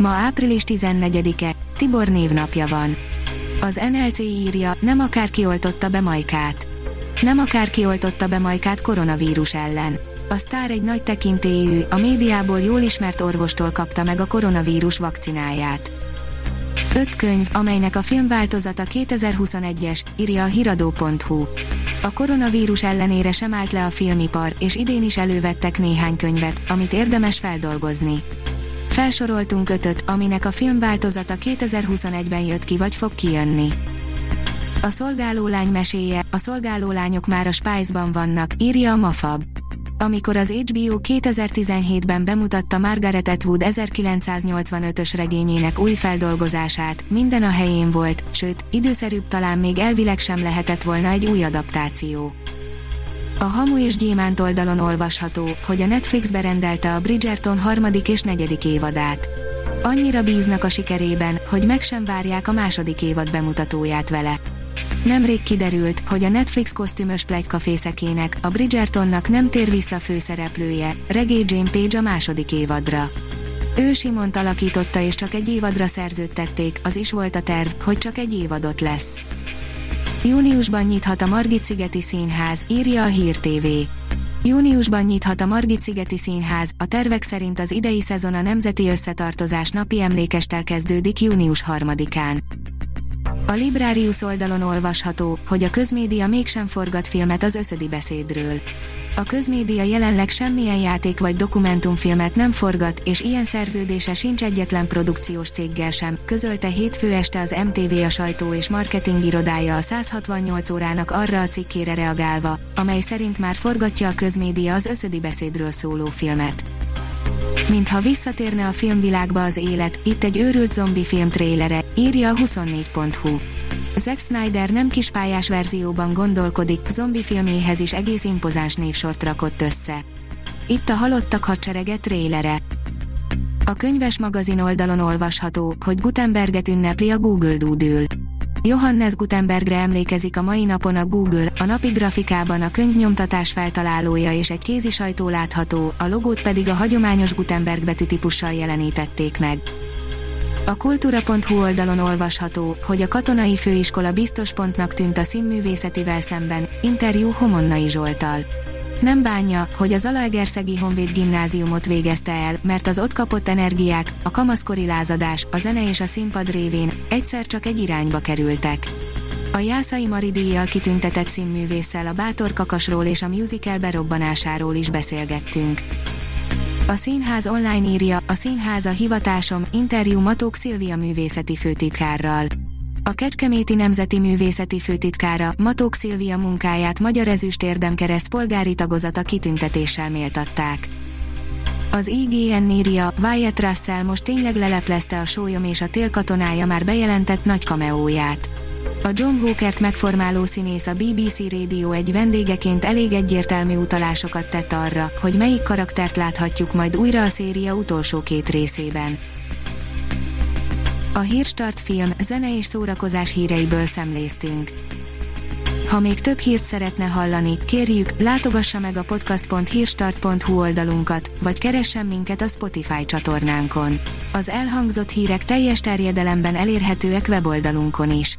Ma április 14-e, Tibor névnapja van. Az NLC írja, nem akár oltotta be Majkát. Nem akár oltotta be Majkát koronavírus ellen. A sztár egy nagy tekintélyű, a médiából jól ismert orvostól kapta meg a koronavírus vakcináját. Öt könyv, amelynek a filmváltozata 2021-es, írja a hiradó.hu. A koronavírus ellenére sem állt le a filmipar, és idén is elővettek néhány könyvet, amit érdemes feldolgozni. Felsoroltunk ötöt, aminek a filmváltozata 2021-ben jött ki vagy fog kijönni. A szolgálólány meséje, a szolgálólányok már a Spice-ban vannak, írja a Mafab. Amikor az HBO 2017-ben bemutatta Margaret Atwood 1985-ös regényének új feldolgozását, minden a helyén volt, sőt, időszerűbb talán még elvileg sem lehetett volna egy új adaptáció. A Hamu és Gyémánt oldalon olvasható, hogy a Netflix berendelte a Bridgerton harmadik és negyedik évadát. Annyira bíznak a sikerében, hogy meg sem várják a második évad bemutatóját vele. Nemrég kiderült, hogy a Netflix kosztümös plegykafészekének, a Bridgertonnak nem tér vissza főszereplője, Regé Jane Page a második évadra. Ő Simont alakította és csak egy évadra szerződtették, az is volt a terv, hogy csak egy évadot lesz. Júniusban nyithat a Margit-szigeti Színház, írja a Hír TV. Júniusban nyithat a Margit-szigeti Színház, a tervek szerint az idei szezon a Nemzeti Összetartozás napi emlékestel kezdődik június 3-án. A Librarius oldalon olvasható, hogy a közmédia mégsem forgat filmet az összödi beszédről. A közmédia jelenleg semmilyen játék vagy dokumentumfilmet nem forgat, és ilyen szerződése sincs egyetlen produkciós céggel sem, közölte hétfő este az MTV a sajtó és marketing irodája a 168 órának arra a cikkére reagálva, amely szerint már forgatja a közmédia az összödi beszédről szóló filmet. Mintha visszatérne a filmvilágba az élet, itt egy őrült zombi film trélere, írja a 24.hu. Zack Snyder nem kispályás verzióban gondolkodik, zombi filméhez is egész impozáns névsort rakott össze. Itt a Halottak hadserege trélere. A könyves magazin oldalon olvasható, hogy Gutenberget ünnepli a Google Doodle. Johannes Gutenbergre emlékezik a mai napon a Google, a napi grafikában a könyvnyomtatás feltalálója és egy kézi sajtó látható, a logót pedig a hagyományos Gutenberg betűtípussal jelenítették meg. A kultúra.hu oldalon olvasható, hogy a katonai főiskola biztos pontnak tűnt a színművészetivel szemben, interjú Homonnai Zsoltal. Nem bánja, hogy az Zalaegerszegi Honvéd gimnáziumot végezte el, mert az ott kapott energiák, a kamaszkori lázadás, a zene és a színpad révén egyszer csak egy irányba kerültek. A Jászai Mari díjjal kitüntetett színművésszel a Bátor Kakasról és a musical berobbanásáról is beszélgettünk. A színház online írja, a színház a hivatásom, interjú Matók Szilvia művészeti főtitkárral. A Kecskeméti Nemzeti Művészeti Főtitkára, Matók Szilvia munkáját Magyar Ezüst Érdemkereszt polgári tagozata kitüntetéssel méltatták. Az IGN írja, Wyatt Russell most tényleg leleplezte a sólyom és a tél katonája már bejelentett nagy kameóját. A John Walkert megformáló színész a BBC Radio egy vendégeként elég egyértelmű utalásokat tett arra, hogy melyik karaktert láthatjuk majd újra a széria utolsó két részében. A Hírstart film, zene és szórakozás híreiből szemléztünk. Ha még több hírt szeretne hallani, kérjük, látogassa meg a podcast.hírstart.hu oldalunkat, vagy keressen minket a Spotify csatornánkon. Az elhangzott hírek teljes terjedelemben elérhetőek weboldalunkon is.